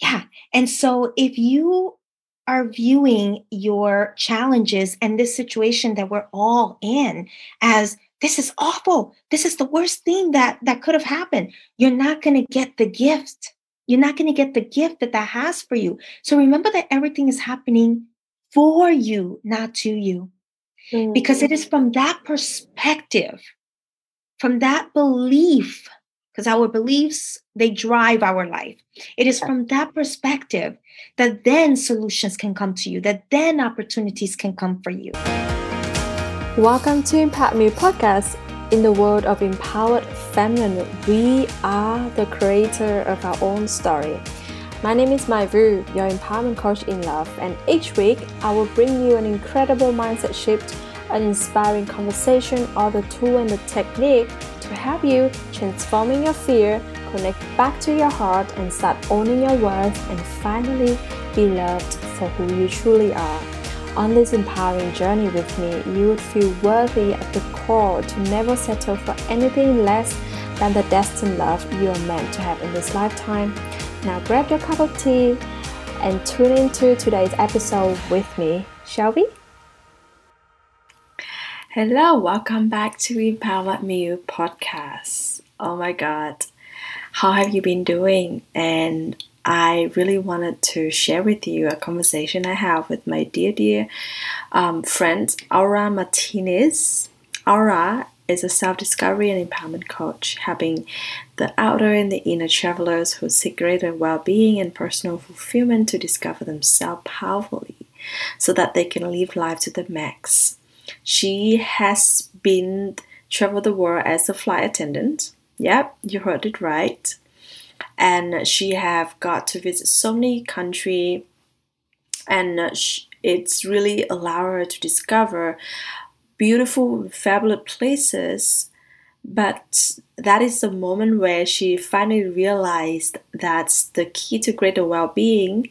Yeah. And so if you are viewing your challenges and this situation that we're all in as this is awful this is the worst thing that that could have happened you're not going to get the gift you're not going to get the gift that that has for you so remember that everything is happening for you not to you mm-hmm. because it is mm. from that perspective from that belief because our beliefs they drive our life it is from that perspective that then solutions can come to you that then opportunities can come for you Welcome to Impact Me podcast. In the world of empowered feminine, we are the creator of our own story. My name is Mai Vu, your empowerment coach in love, and each week I will bring you an incredible mindset shift, an inspiring conversation, or the tool and the technique to help you transforming your fear, connect back to your heart, and start owning your worth, and finally be loved for who you truly are. On this empowering journey with me, you would feel worthy at the core to never settle for anything less than the destined love you are meant to have in this lifetime. Now grab your cup of tea and tune into today's episode with me, shall we? Hello, welcome back to Empower Me podcast. Oh my god, how have you been doing? And I really wanted to share with you a conversation I have with my dear, dear um, friend Aura Martinez. Aura is a self discovery and empowerment coach, helping the outer and the inner travelers who seek greater well being and personal fulfillment to discover themselves powerfully so that they can live life to the max. She has been traveled the world as a flight attendant. Yep, you heard it right. And she have got to visit so many country and it's really allowed her to discover beautiful fabulous places. But that is the moment where she finally realized that the key to greater well-being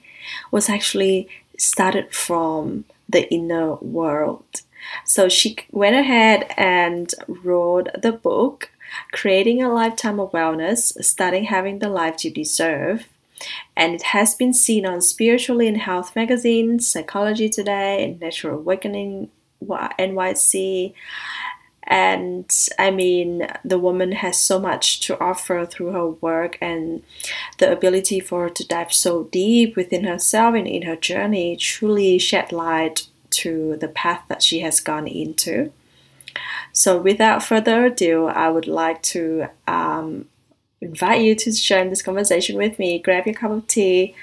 was actually started from the inner world so she went ahead and wrote the book creating a lifetime of wellness, starting having the life you deserve. And it has been seen on Spirituality and Health magazine, Psychology Today, and Natural Awakening NYC. And I mean, the woman has so much to offer through her work and the ability for her to dive so deep within herself and in her journey truly shed light to the path that she has gone into. So, without further ado, I would like to um, invite you to join this conversation with me. Grab your cup of tea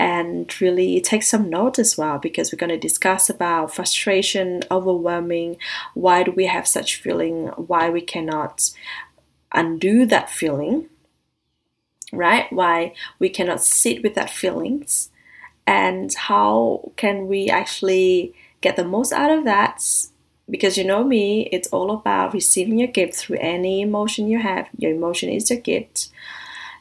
and really take some note as well because we're going to discuss about frustration, overwhelming, why do we have such feeling, why we cannot undo that feeling, right? Why we cannot sit with that feelings and how can we actually get the most out of that because you know me, it's all about receiving your gift through any emotion you have. Your emotion is your gift.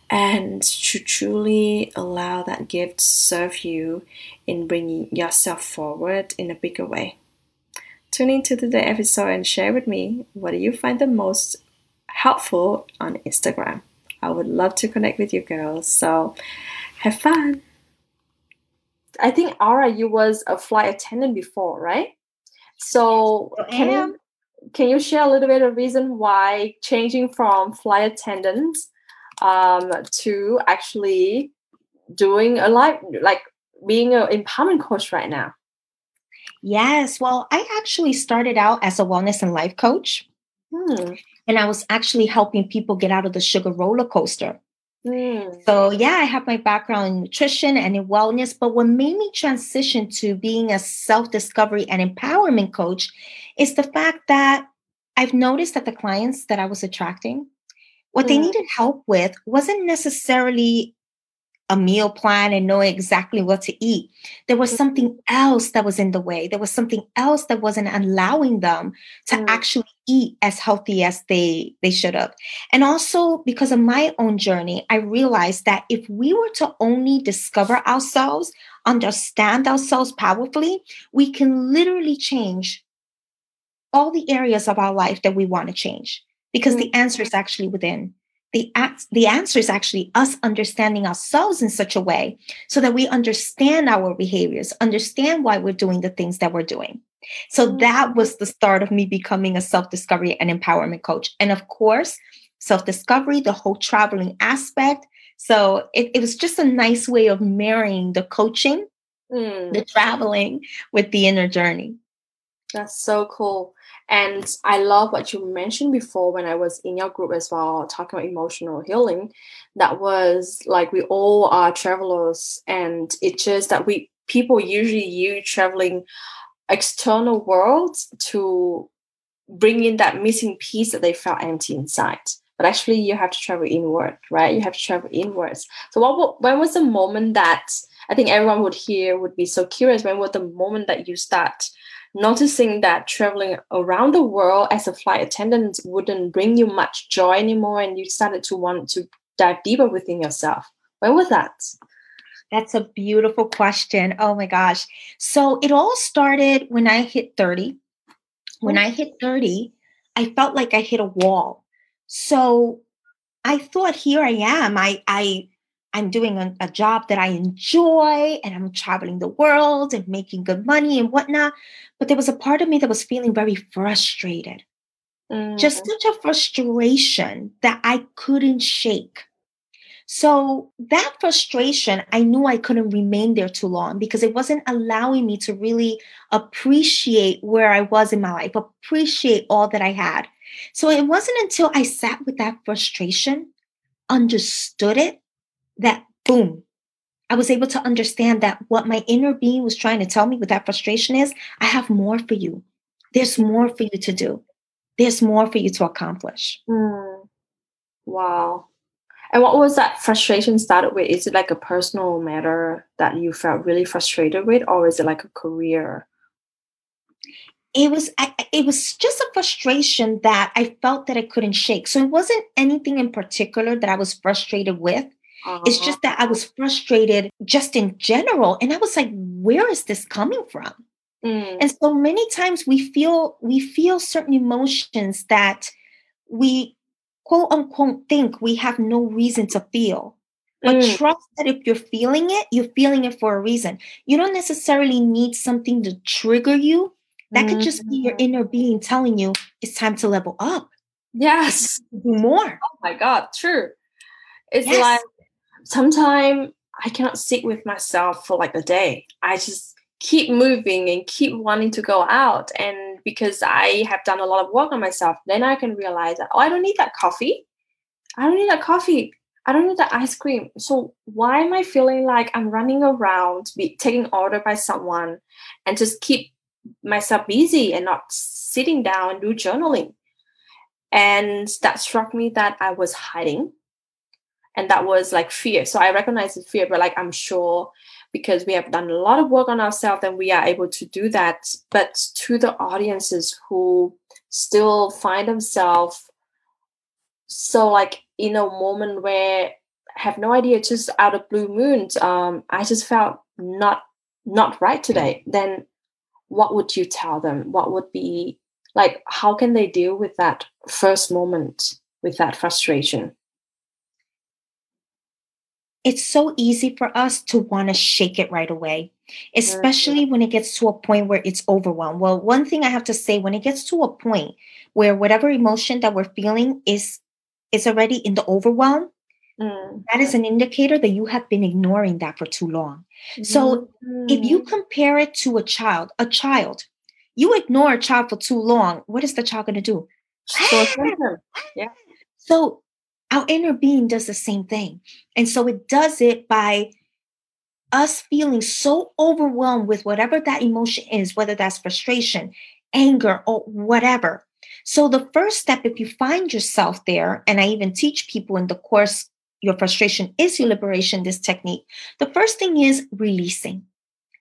And to truly allow that gift to serve you in bringing yourself forward in a bigger way. Tune into the episode and share with me what do you find the most helpful on Instagram. I would love to connect with you girls. So have fun. I think Aura, you was a flight attendant before, right? So can you can you share a little bit of reason why changing from flight attendant um, to actually doing a life like being an empowerment coach right now? Yes. Well, I actually started out as a wellness and life coach. Hmm. And I was actually helping people get out of the sugar roller coaster. Mm. So, yeah, I have my background in nutrition and in wellness, but what made me transition to being a self discovery and empowerment coach is the fact that I've noticed that the clients that I was attracting, what mm. they needed help with wasn't necessarily a meal plan and know exactly what to eat. There was something mm-hmm. else that was in the way. There was something else that wasn't allowing them to mm. actually eat as healthy as they they should have. And also because of my own journey, I realized that if we were to only discover ourselves, understand ourselves powerfully, we can literally change all the areas of our life that we want to change because mm. the answer is actually within. The, the answer is actually us understanding ourselves in such a way so that we understand our behaviors, understand why we're doing the things that we're doing. So that was the start of me becoming a self discovery and empowerment coach. And of course, self discovery, the whole traveling aspect. So it, it, was just a nice way of marrying the coaching, mm. the traveling with the inner journey. That's so cool. And I love what you mentioned before when I was in your group as well, talking about emotional healing. That was like we all are travelers, and it's just that we people usually use traveling external worlds to bring in that missing piece that they felt empty inside. But actually, you have to travel inward, right? You have to travel inwards. So, what when was the moment that I think everyone would hear would be so curious? When was the moment that you start noticing that traveling around the world as a flight attendant wouldn't bring you much joy anymore and you started to want to dive deeper within yourself. When was that? That's a beautiful question. Oh my gosh. So it all started when i hit 30 when mm-hmm. i hit 30 i felt like i hit a wall. So i thought here i am. I i I'm doing a, a, job that I enjoy and I'm traveling the world and making good money and whatnot. But there was a part of me that was feeling very frustrated. Mm. Just such a frustration that I couldn't shake. So that frustration, I knew I couldn't remain there too long because it wasn't allowing me to really appreciate where I was in my life, appreciate all that I had. So it wasn't until I sat with that frustration, understood it, that boom, I was able to understand that what my inner being was trying to tell me with that frustration is I have more for you. There's more for you to do. There's more for you to accomplish. Mm. Wow. And what was that frustration started with? Is it like a personal matter that you felt really frustrated with, or is it like a career? It was it was just a frustration that I felt that I couldn't shake. So it wasn't anything in particular that I was frustrated with. Uh-huh. It's just that I was frustrated just in general. And I was like, where is this coming from? Mm. And so many times we feel we feel certain emotions that we quote unquote think we have no reason to feel. But mm. trust that if you're feeling it, you're feeling it for a reason. You don't necessarily need something to trigger you. That mm. could just be your mm-hmm. inner being telling you it's time to level up. Yes. Do more. Oh my God, true. It's yes. like sometimes I cannot sit with myself for like a day. I just keep moving and keep wanting to go out. And because I have done a lot of work on myself, then I can realize that, oh, I don't need that coffee. I don't need that coffee. I don't need that ice cream. So why am I feeling like I'm running around, be, taking order by someone, and just keep myself busy and not sitting down and do journaling? And that struck me that I was hiding and that was like fear. So i recognize the fear but like i'm sure because we have done a lot of work on ourselves and we are able to do that. But to the audiences who still find themselves so like in a moment where I have no idea just out of blue moon um i just felt not not right today then what would you tell them? What would be like how can they deal with that first moment with that frustration it's so easy for us to want to shake it right away, especially when it gets to a point where it's overwhelmed. Well, one thing I have to say when it gets to a point where whatever emotion that we're feeling is is already in the overwhelm, mm. that is an indicator that you have been ignoring that for too long. Mm. So if you mm-hmm. compare it to a child, a child, you ignore a child for too long, what is the child going to do? yeah. So our inner being does the same thing. And so it does it by us feeling so overwhelmed with whatever that emotion is, whether that's frustration, anger, or whatever. So the first step, if you find yourself there, and I even teach people in the course, your frustration is your liberation, this technique. The first thing is releasing.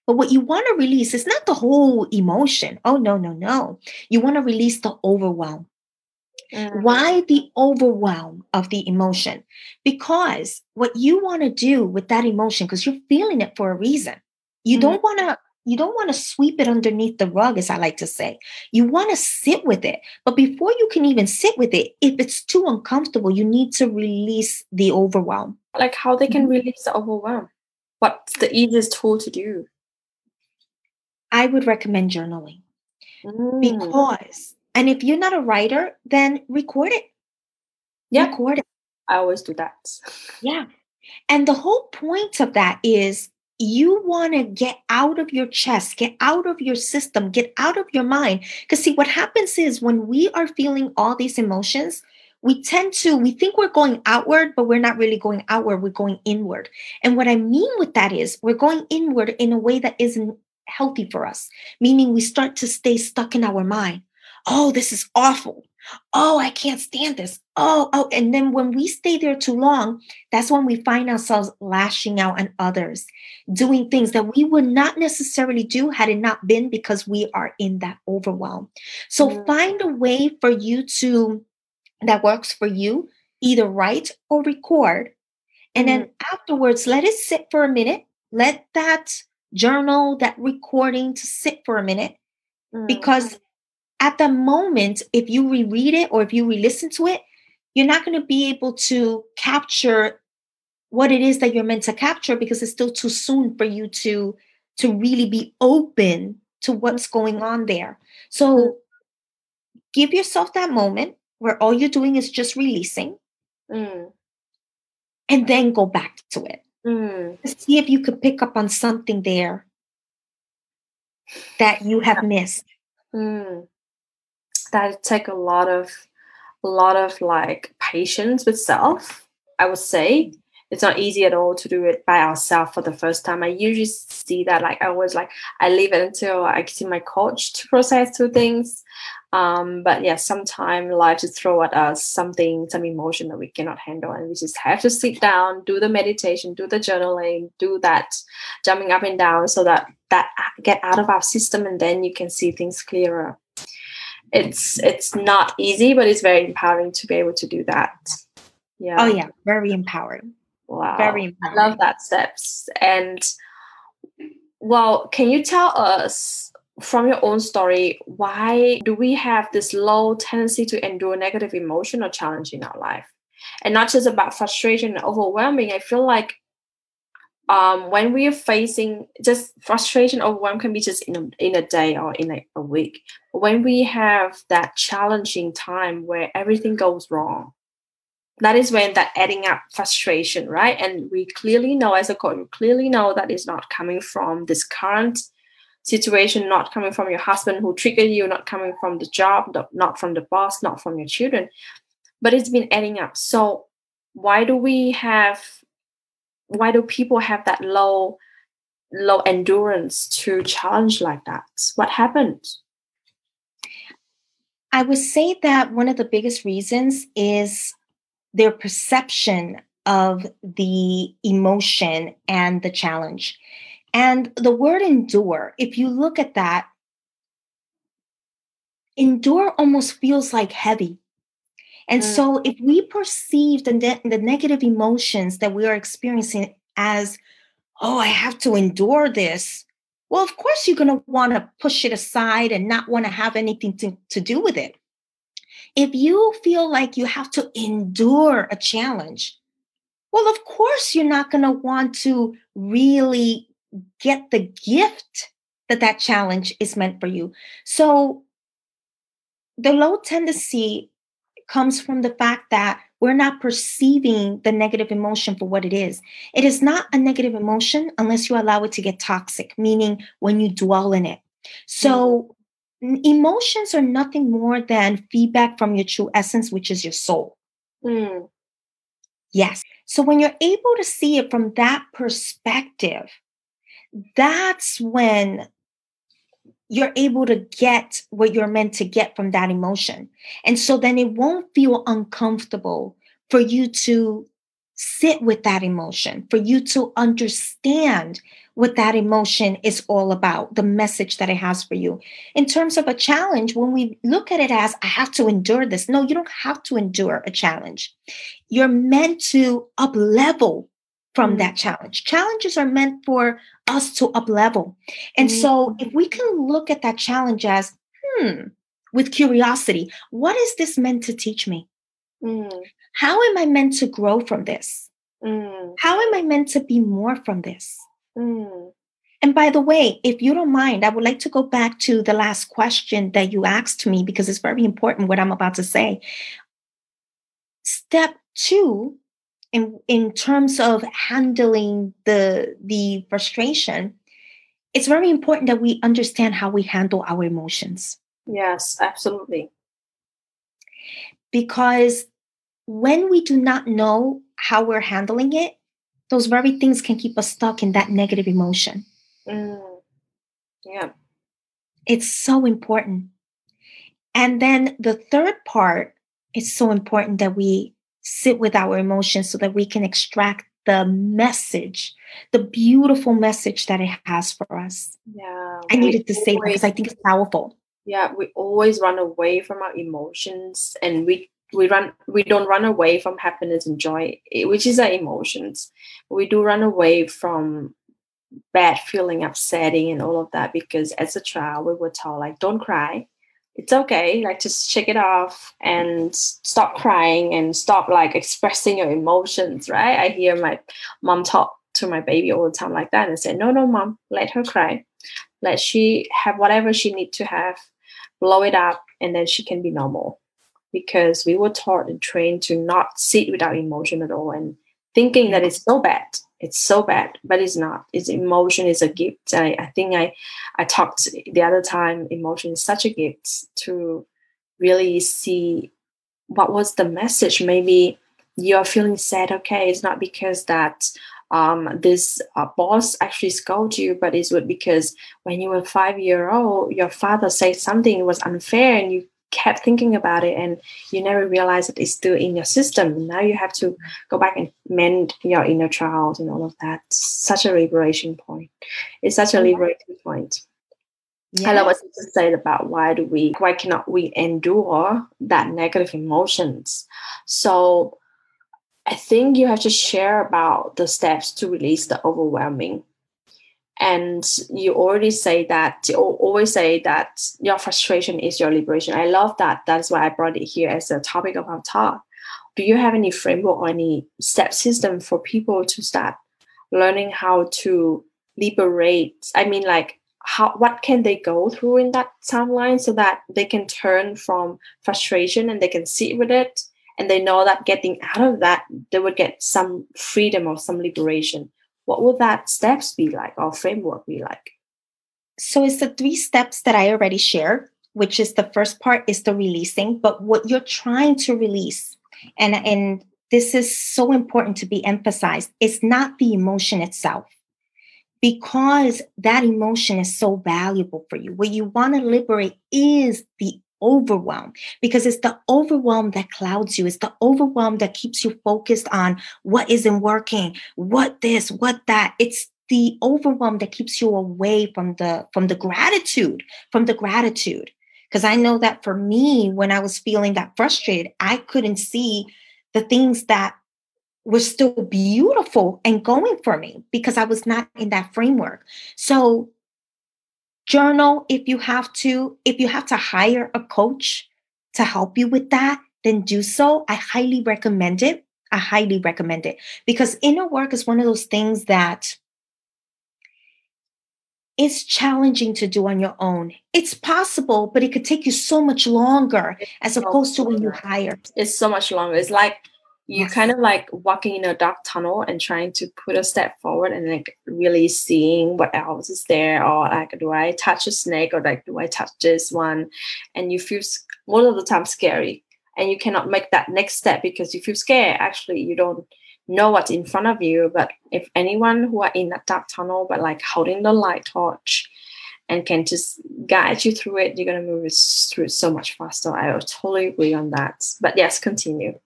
But what you want to release is not the whole emotion. Oh, no, no, no. You want to release the overwhelm. Mm-hmm. Why the overwhelm of the emotion? Because what you want to do with that emotion, because you're feeling it for a reason, you mm-hmm. don't want to you don't want to sweep it underneath the rug as i like to say you want to sit with it but before you can even sit with it if it's too uncomfortable you need to release the overwhelm like how they can mm-hmm. release the overwhelm what's the easiest tool to do i would recommend journaling mm. because and if you're not a writer then record it yeah record it i always do that yeah and the whole point of that is you want to get out of your chest, get out of your system, get out of your mind. Because, see, what happens is when we are feeling all these emotions, we tend to, we think we're going outward, but we're not really going outward, we're going inward. And what I mean with that is we're going inward in a way that isn't healthy for us, meaning we start to stay stuck in our mind. Oh, this is awful oh, I can't stand this. Oh, oh. And then when we stay there too long, that's when we find ourselves lashing out on others, doing things that we would not necessarily do had it not been because we are in that overwhelm. So mm-hmm. find a way for you to, that works for you, either write or record. And mm-hmm. then afterwards, let it sit for a minute. Let that journal, that recording to sit for a minute. Mm-hmm. Because at the moment, if you reread it or if you re listen to it, you're not going to be able to capture what it is that you're meant to capture because it's still too soon for you to to really be open to what's going on there. So give yourself that moment where all you're doing is just releasing mm. and then go back to it. Mm. see if you could pick up on something there that you have missed. Mm that take a lot of a lot of like patience with self i would say. It's not easy at all to do it by ourselves for the first time. I usually see that like i always like i leave it until i see my coach to process through things. Um, but yeah sometimes life just throw at us something some emotion that we cannot handle and we just have to sit down do the meditation do the journaling do that jumping up and down so that that get out of our system and then you can see things clearer it's it's not easy, but it's very empowering to be able to do that. Yeah. Oh yeah, very empowering. Wow. Very empowering. I love that steps. And well, can you tell us from your own story why do we have this low tendency to endure negative emotion or challenge in our life? And not just about frustration and overwhelming. I feel like um, when we are facing just frustration overwhelm can be just in a, in a day or in a, a week. When we have that challenging time where everything goes wrong that is when that adding up frustration right? And we clearly know as a coach we clearly know that is not coming from this current situation not coming from your husband who triggered you not coming from the job not from the boss not from your children. But it's been adding up. So why do we have why do people have that low low endurance to challenge like that? What happened? I would say that one of the biggest reasons is their perception of the emotion and the challenge. And the word endure if you look at that endure almost feels like heavy and mm. so, if we perceive the, ne- the negative emotions that we are experiencing as, oh, I have to endure this, well, of course, you're going to want to push it aside and not want to have anything to, to do with it. If you feel like you have to endure a challenge, well, of course, you're not going to want to really get the gift that that challenge is meant for you. So, the low tendency comes from the fact that we're not perceiving the negative emotion for what it is. It is not a negative emotion unless you allow it to get toxic, meaning when you dwell in it. So, mm. emotions are nothing more than feedback from your true essence, which is your soul. Mm. Yes. So, when you're able to see it from that perspective, that's when you're able to get what you're meant to get from that emotion. And so then it won't feel uncomfortable for you to sit with that emotion, for you to understand what that emotion is all about, the message that it has for you. In terms of a challenge, when we look at it as, I have to endure this, no, you don't have to endure a challenge. You're meant to up level from mm. that challenge. Challenges are meant for us to up level. And mm. so if we can look at that challenge as, hmm, with curiosity, what is this meant to teach me? Mm. How am I meant to grow from this? Mm. How am I meant to be more from this? Mm. And by the way, if you don't mind, I would like to go back to the last question that you asked me because it's very important what I'm about to say. Step two in in terms of handling the the frustration it's very important that we understand how we handle our emotions. Yes absolutely. Because when we do not know how we're handling it those very things can keep us stuck in that negative emotion. Mm. yeah. It's so important. And then the third part it's so important that we sit with our emotions so that we can extract the message, the beautiful message that it has for us. Yeah. I needed to say that because I think it's powerful. Yeah, we always run away from our emotions and we we run we don't run away from happiness and joy, eh, which is our emotions. We do run away from bad feeling, upsetting and all of that because as a child we were told like don't cry it's okay like just shake it off and stop crying and stop like expressing your emotions right? I hear my mom talk to my baby all the time like that and say no no mom let her cry. Let she have whatever she need to have blow it up and then she can be normal. Because we were taught and trained to not sit without emotion at all and thinking that it's so bad. It's so bad but it's not. It's emotion is a gift. I, I think i i talked the other time emotion is such a gift to really see what was the message. Maybe you're feeling sad okay it's not because that um, this uh, boss actually scolded you, but it's because when you were five year old, your father said something was unfair, and you kept thinking about it and you never realize that it's still in your system. Now you have to go back and mend your inner child and all of that. Such a liberation point. It's such a liberating point. Yes. I love what you said about why do we why cannot we endure that negative emotions. So I think you have to share about the steps to release the overwhelming and you already say that you always say that your frustration is your liberation. I love that. That's why i brought it here as a topic of our talk. Do you have any framework or any step system for people to start learning how to liberate? I mean like how what can they go through in that timeline so that they can turn from frustration and they can sit with it? And they know that getting out of that they would get some freedom or some liberation what would that steps be like or framework be like? So it's the three steps that I already shared, which is the first part is the releasing, but what you're trying to release, and and this is so important to be emphasized, it's not the emotion itself. Because that emotion is so valuable for you. What you want to liberate is the overwhelm because it's the overwhelm that clouds you. It's the overwhelm that keeps you focused on what isn't working, what this, what that. It's the overwhelm that keeps you away from the from the gratitude, from the gratitude. Because I know that for me, when I was feeling that frustrated, I couldn't see the things that were still beautiful and going for me because I was not in that framework. So journal if you have to. If you have to hire a coach to help you with that, then do so. I highly recommend it. I highly recommend it because inner work is one of those things that is challenging to do on your own. It's possible, but it could take you so much longer it's as opposed to when you hire. It's so much longer. It's like you kind of like walking in a dark tunnel and trying to put a step forward and like really seeing what else is there or like do i touch a snake or like do i touch this one? And you feel most of the time scary. And you cannot make that next step because you feel scared. Actually you don't know what's in front of you. But if anyone who are in that dark tunnel but like holding the light torch and can just guide you through it you're going to move through it so much faster. I totally agree on that. But yes continue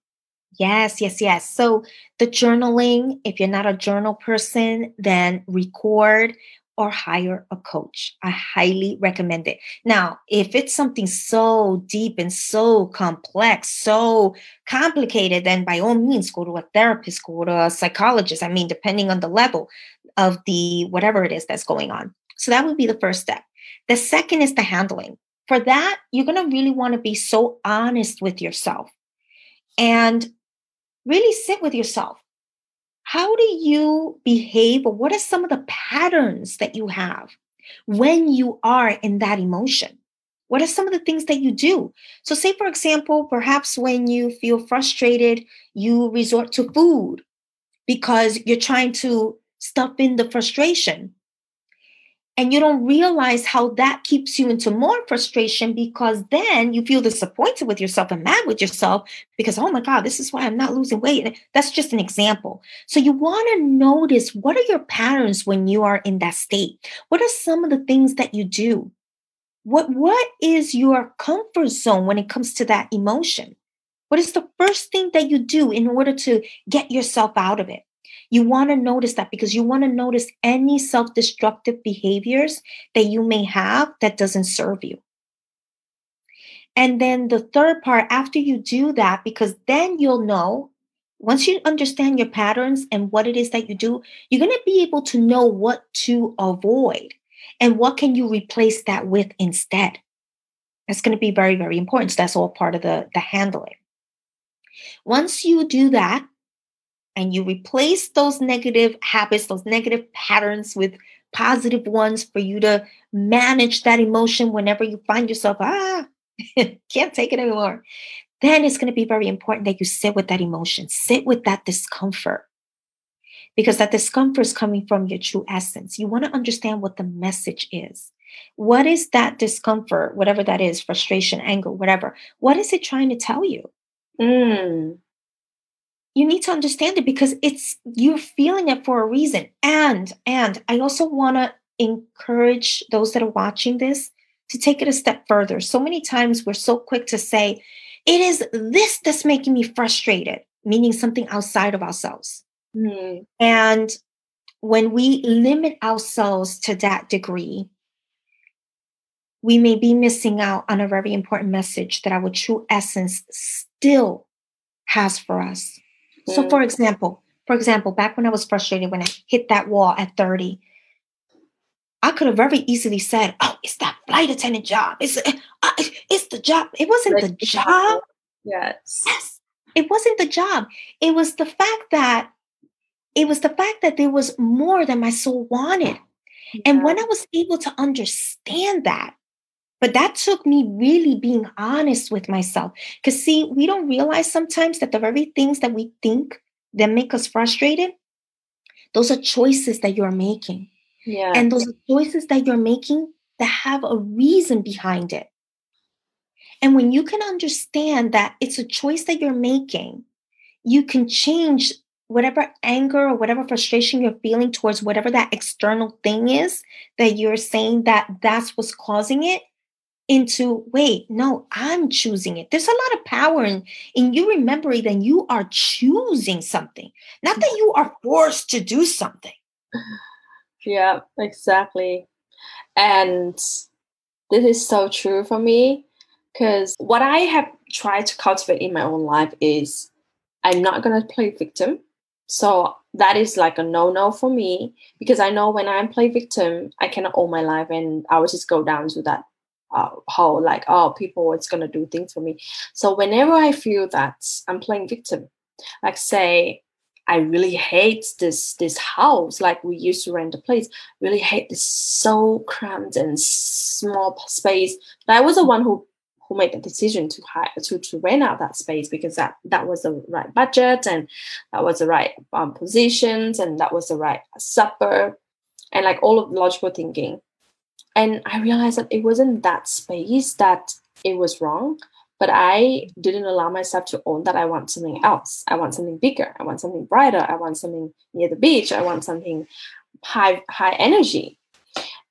Yes, yes, yes. So the journaling, if you're not a journal person, then record or hire a coach. I highly recommend it. Now, if it's something so deep and so complex, so complicated, then by all means go to a therapist, go to a psychologist. I mean, depending on the level of the whatever it is that's going on. So that would be the first step. The second is the handling. For that, you're going to really want to be so honest with yourself and really sit with yourself. How do you behave or what are some of the patterns that you have when you are in that emotion? What are some of the things that you do? So say for example perhaps when you feel frustrated you resort to food because you're trying to stuff in the frustration and you don't realize how that keeps you into more frustration because then you feel disappointed with yourself and mad with yourself because, oh my God, this is why I'm not losing weight. That's just an example. So you want to notice what are your patterns when you are in that state? What are some of the things that you do? What, what is your comfort zone when it comes to that emotion? What is the first thing that you do in order to get yourself out of it? You want to notice that because you want to notice any self destructive behaviors that you may have that doesn't serve you. And then the third part, after you do that, because then you'll know, once you understand your patterns and what it is that you do, you're going to be able to know what to avoid and what can you replace that with instead. That's going to be very, very important. So that's all part of the, the handling. Once you do that, and you replace those negative habits, those negative patterns with positive ones for you to manage that emotion whenever you find yourself, ah, can't take it anymore, then it's going to be very important that you sit with that emotion, sit with that discomfort. Because that discomfort is coming from your true essence. You want to understand what the message is. What is that discomfort, whatever that is, frustration, anger, whatever? What is it trying to tell you? Mm you need to understand it because it's you're feeling it for a reason. And and i also want to encourage those that are watching this to take it a step further. So many times we're so quick to say it is this that's making me frustrated meaning something outside of ourselves. Mm. and when we limit ourselves to that degree we may be missing out on a very important message that our true essence still has for us so, for example, for example, back when I was frustrated when I hit that wall at 30, I could have very easily said, "Oh, it's that flight attendant job. It's uh, it's the job. It wasn't the, the job. Yes. Yes. It wasn't the job. It was the fact that it was the fact that there was more than my soul wanted. Yeah. And when I was able to understand that, but that took me really being honest with myself. Because, see, we don't realize sometimes that the very things that we think that make us frustrated, those are choices that you're making. Yeah. And those are choices that you're making that have a reason behind it. And when you can understand that it's a choice that you're making, you can change whatever anger or whatever frustration you're feeling towards whatever that external thing is that you're saying that that's what's causing it into wait no i'm choosing it. There's a lot of power in in you remembering that you are choosing something not that you are forced to do something. Yeah exactly. And this is so true for me because what i have tried to cultivate in my own life is i'm not going to play victim. So that is like a no-no for me because i know when i'm play victim i cannot own my life and i will just go down to that uh, how like oh people it's gonna do things for me. So whenever i feel that i'm playing victim like say i really hate this this house like we used to rent a place really hate this so cramped and small space but i was the one who who made the decision to hire to, to rent out that space because that that was the right budget and that was the right um, positions and that was the right suburb and like all of the logical thinking and i realized that it wasn't that space that it was wrong but i didn't allow myself to own that i want something else. I want something bigger. I want something brighter. I want something near the beach. I want something high high energy.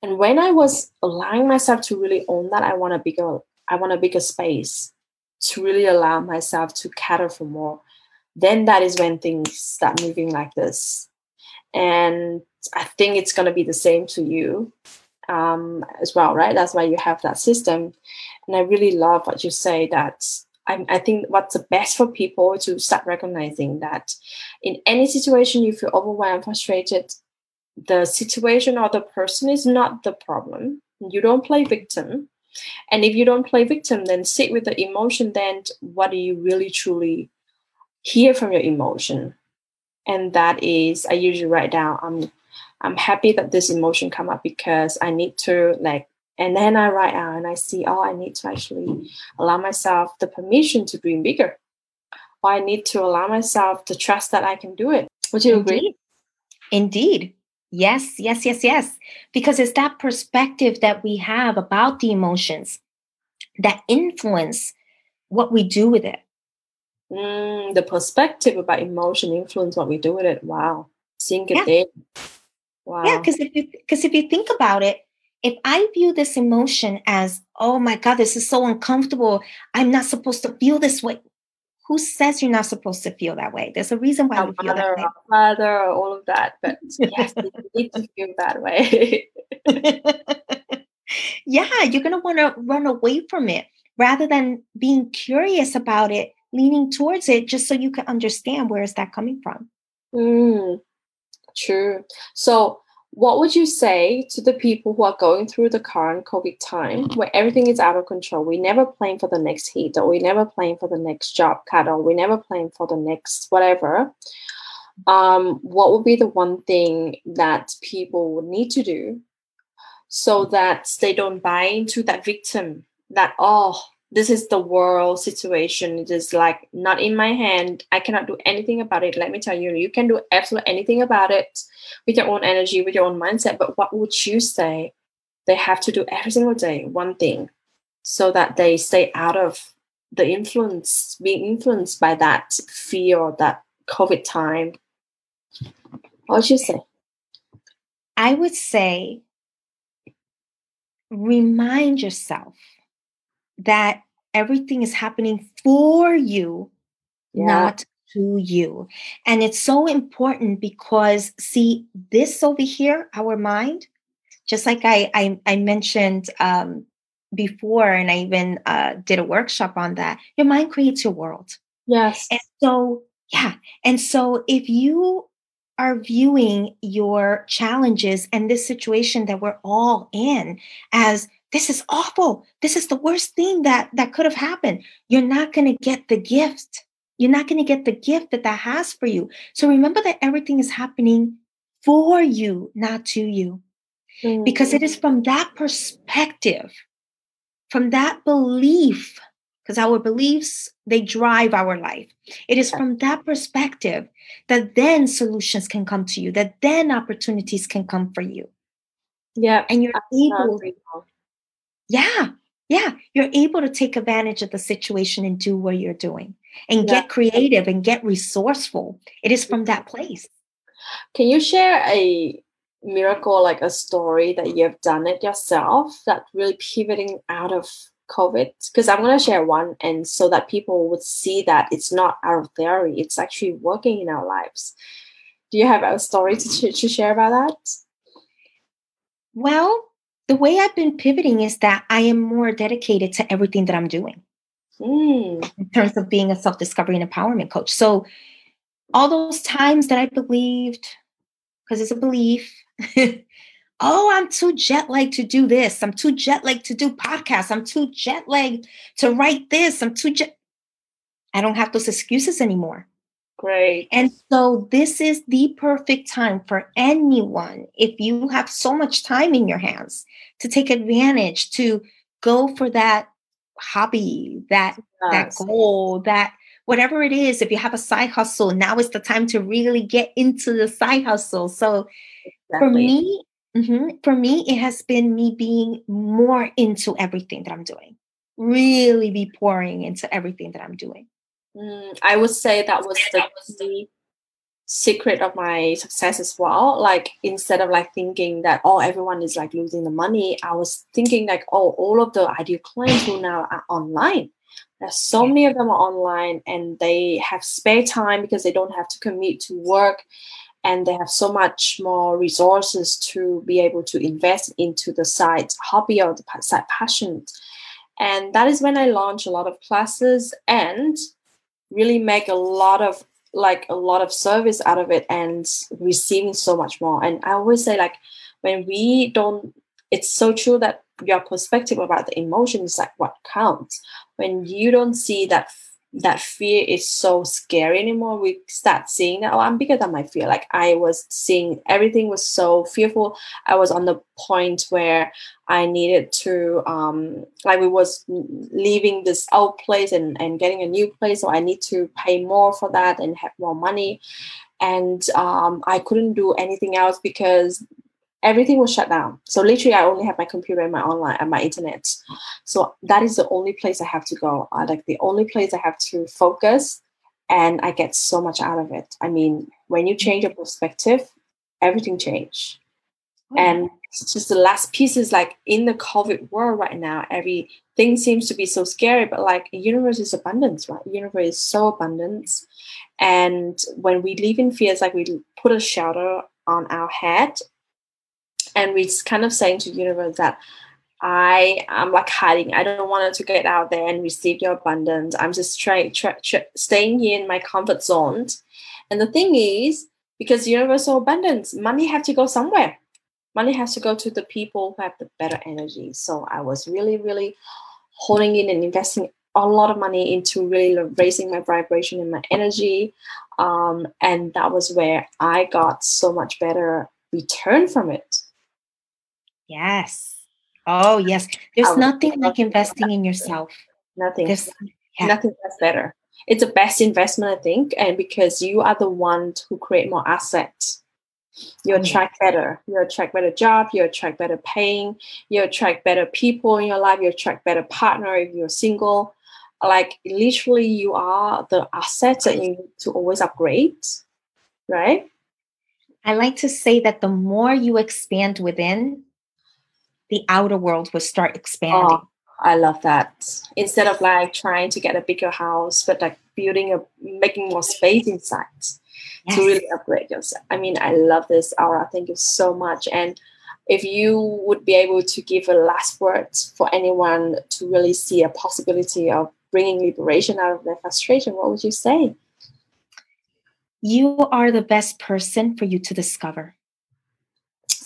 And when i was allowing myself to really own that i want a bigger i want a bigger space to really allow myself to cater for more then that is when things start moving like this. And I think it's going to be the same to you um, as well, right? That's why you have that system. And I really love what you say that I, I think what's the best for people to start recognizing that in any situation you feel overwhelmed, frustrated, the situation or the person is not the problem. You don't play victim. And if you don't play victim, then sit with the emotion. Then what do you really truly hear from your emotion? And that is, I usually write down, I'm, I'm happy that this emotion come up because I need to like, and then I write out and I see, oh, I need to actually allow myself the permission to dream bigger. Or I need to allow myself to trust that I can do it. Would you Indeed. agree? Indeed. Yes, yes, yes, yes. Because it's that perspective that we have about the emotions that influence what we do with it. Mm, the perspective about emotion influence what we do with it. Wow. Seeing it yeah. Wow. Yeah, because if you because if you think about it, if I view this emotion as, oh my God, this is so uncomfortable, I'm not supposed to feel this way who says you're not supposed to feel that way? There's a reason why you feel that way. Father, all of that, but yes, you need to feel that way. yeah, you're gonna want to run away from it rather than being curious about it, leaning towards it, just so you can understand where is that coming from. Mm, true. So what would you say to the people who are going through the current COVID time where everything is out of control? We never plan for the next heat, or we never plan for the next job cut, or we never plan for the next whatever. Um, what would be the one thing that people would need to do so that they don't buy into that victim that, oh, this is the world situation. It is like not in my hand. I cannot do anything about it. Let me tell you, you can do absolutely anything about it with your own energy, with your own mindset. But what would you say they have to do every single day? One thing, so that they stay out of the influence, being influenced by that fear that COVID time. What would you say? I would say remind yourself that everything is happening for you, yeah. not to you. And it's so important because, see, this over here, our mind, just like I I, I mentioned um, before, and I even uh, did a workshop on that. Your mind creates your world. Yes. And so, yeah. And so, if you are viewing your challenges and this situation that we're all in as this is awful. This is the worst thing that that could have happened. You're not going to get the gift. You're not going to get the gift that that has for you. So remember that everything is happening for you not to you. Mm-hmm. because it is mm. from that perspective from that belief because our beliefs they drive our life. It is from that perspective that then solutions can come to you that then opportunities can come for you. Yeah and you're able yeah. Yeah. You're able to take advantage of the situation and do what you're doing and yeah. get creative and get resourceful. It is from that mm-hmm. place. Can you share a miracle, like a story that you've done it yourself that really pivoting out of COVID? Because I'm going to share one, and so that people would see that it's not our theory, it's actually working in our lives. Do you have a story to, to share about that? Well, the way I've been pivoting is that I am more dedicated to everything that I'm doing mm. in terms of being a self discovery and empowerment coach. So, all those times that I believed, because it's a belief, oh, I'm too jet lagged to do this. I'm too jet lagged to do podcasts. I'm too jet lagged to write this. I'm too jet. I don't have those excuses anymore. Great. And so this is the perfect time for anyone, if you have so much time in your hands, to take advantage, to go for that hobby, that yes. that goal, that whatever it is. If you have a side hustle, now is the time to really get into the side hustle. So exactly. for me, mm-hmm, for me, it has been me being more into everything that I'm doing. Really be pouring into everything that I'm doing. Mm, I would say that was the key secret of my success as well. Like instead of like thinking that oh everyone is like losing the money, I was thinking like oh all of the ideal clients who now are online. There's so many of them are online and they have spare time because they don't have to commute to work and they have so much more resources to be able to invest into the side hobby or the side passion and that is when i launch a lot of classes and really make a lot of like a lot of service out of it and receiving so much more. And i always say like when we don't it's so true that your perspective about the emotion is like what counts. When you don't see that that fear is so scary anymore. We start seeing that, oh, I'm bigger than my fear. Like I was seeing everything was so fearful. I was on the point where I needed to, um, like we was leaving this old place and, and getting a new place. So I need to pay more for that and have more money. And um, I couldn't do anything else because everything was shut down. So literally, I only have my computer and my online and my internet. So that is the only place I have to go. Uh, like the only place I have to focus, and I get so much out of it. I mean, when you change your perspective, everything change. Oh. And just the last piece is like in the COVID world right now, everything seems to be so scary, but like universe is abundance, right? Universe is so abundance. And when we live in fears, like we put a shelter on our head and we're kind of saying to the universe that I am like hiding. I don't want to get out there and receive your abundance. I'm just staying here in my comfort zone. And the thing is, because universal abundance, money have to go somewhere. Money has to go to the people who have the better energy. So I was really, really holding in and investing a lot of money into really raising my vibration and my energy. Um, and that was where I got so much better return from it. Yes. Oh, yes. There's nothing like investing in yourself. Nothing. There's, yeah. Nothing that's better. It's the best investment, I think, and because you are the one who create more assets. You oh, attract better. You attract better job. You attract better paying. You attract better people in your life. You attract better partner if you're single. Like literally, you are the assets that you need to always upgrade, right? I like to say that the more you expand within, the outer world will start expanding. Oh, I love that. Instead of like trying to get a bigger house, but like building a making more space inside yes. to really upgrade yourself. I mean, I love this, Aura. Thank you so much. And if you would be able to give a last word for anyone to really see a possibility of bringing liberation out of their frustration, what would you say? You are the best person for you to discover.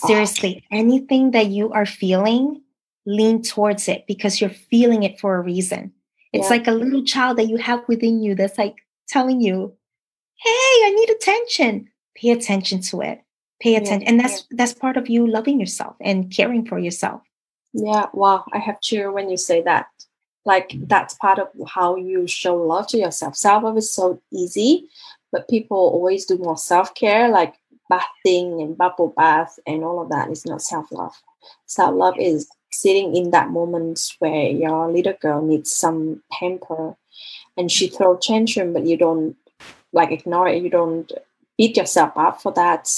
Seriously, anything that you are feeling, lean towards it because you're feeling it for a reason. It's yeah. like a little child that you have within you that's like telling you, "Hey, I need attention." Pay attention to it. Pay attention. Yeah. And that's that's part of you loving yourself and caring for yourself. Yeah, wow, I have cheer when you say that. Like that's part of how you show love to yourself. Self-love is so easy, but people always do more self-care like bathing and bubble bath and all of that is not self love. Self love is sitting in that moment where your little girl needs some pamper and she throw tantrum, but you don't like ignore it. You don't beat yourself up for that.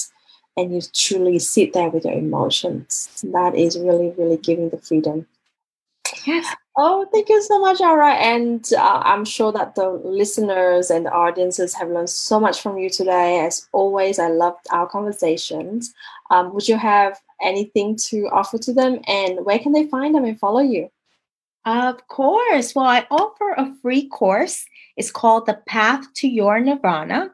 And you truly sit there with your emotions. That is really, really giving the freedom. Yes. Oh, thank you so much, Aura. And uh, I'm sure that the listeners and the audiences have learned so much from you today. As always, I loved our conversations. Um, would you have anything to offer to them? And where can they find them and follow you? Of course. Well, I offer a free course. It's called The Path to Your Nirvana.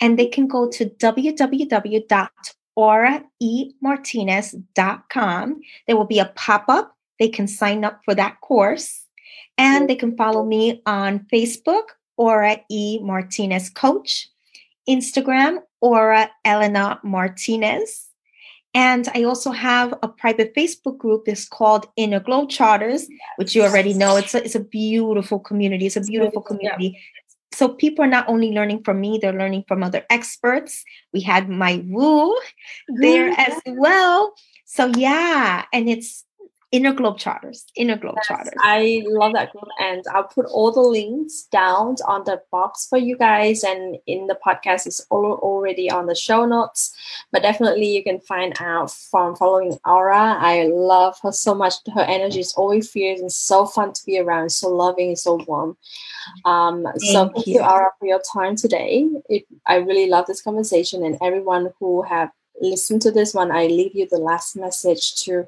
And they can go to www.auraemartinez.com. There will be a pop up they can sign up for that course. And they can follow me on Facebook, Aura E. Martinez Coach, Instagram, Aura Elena Martinez. And I also have a private Facebook group. It's called Inner Glow Charters, which you already know. It's a, it's a beautiful community. It's a beautiful community. So people are not only learning from me, they're learning from other experts. We had my woo there as well. So yeah, and it's Inner Glow Charters. Inner Globe Yes, I love that group. And I'll put all the links down on the box for you guys. And in the podcast, it's all already on the show notes. But definitely you can find out from following Aura. I love her so much. Her energy is always fierce and so fun to be around, so loving and so warm. Um, thank so thank you. you, Aura, for your time today. It, I really love this conversation and everyone who have listened to this one, I leave you the last message to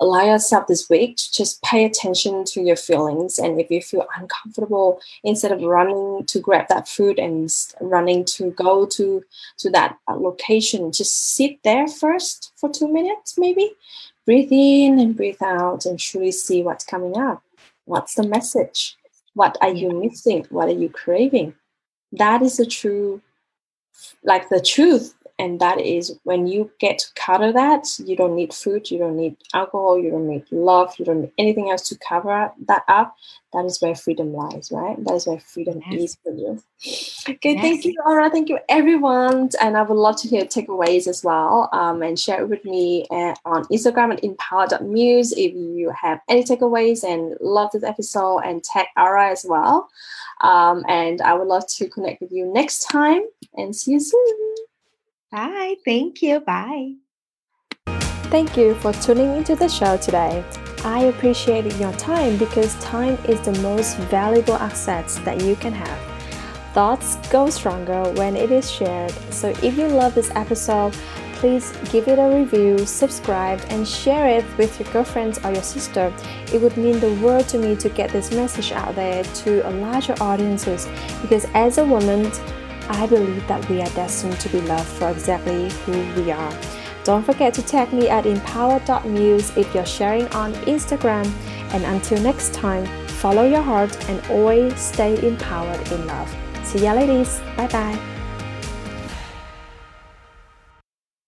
allow yourself this week to just pay attention to your feelings. And if you feel uncomfortable, instead of running to grab that food and running to go to, to that uh, location, just sit there first for two minutes, maybe. Breathe in and breathe out and truly see what's coming up. What's the message? What are you missing? What are you craving? That is the true, like the truth and that is when you get to cover that you don't need food you don't need alcohol you don't need love you don't need anything else to cover that up. That is where freedom lies right? That is where freedom yes. is for you. Okay yes. thank you Aura thank you everyone. And I would love to hear takeaways as well um, and share it with me uh, on Instagram at empower.muse if you have any takeaways and love this episode and tag Aura as well. Um, and I would love to connect with you next time and see you soon Bye. Thank you. Bye. Thank you for tuning into the show today. I appreciate your time because time is the most valuable asset that you can have. Thoughts go stronger when it is shared. So if you love this episode, please give it a review, subscribe, and share it with your girlfriends or your sister. It would mean the world to me to get this message out there to a larger audiences because as a woman, I believe that we are destined to be loved for exactly who we are. Don't forget to tag me at empower.muse if you're sharing on Instagram. And until next time, follow your heart and always stay empowered in love. See ya, ladies. Bye bye.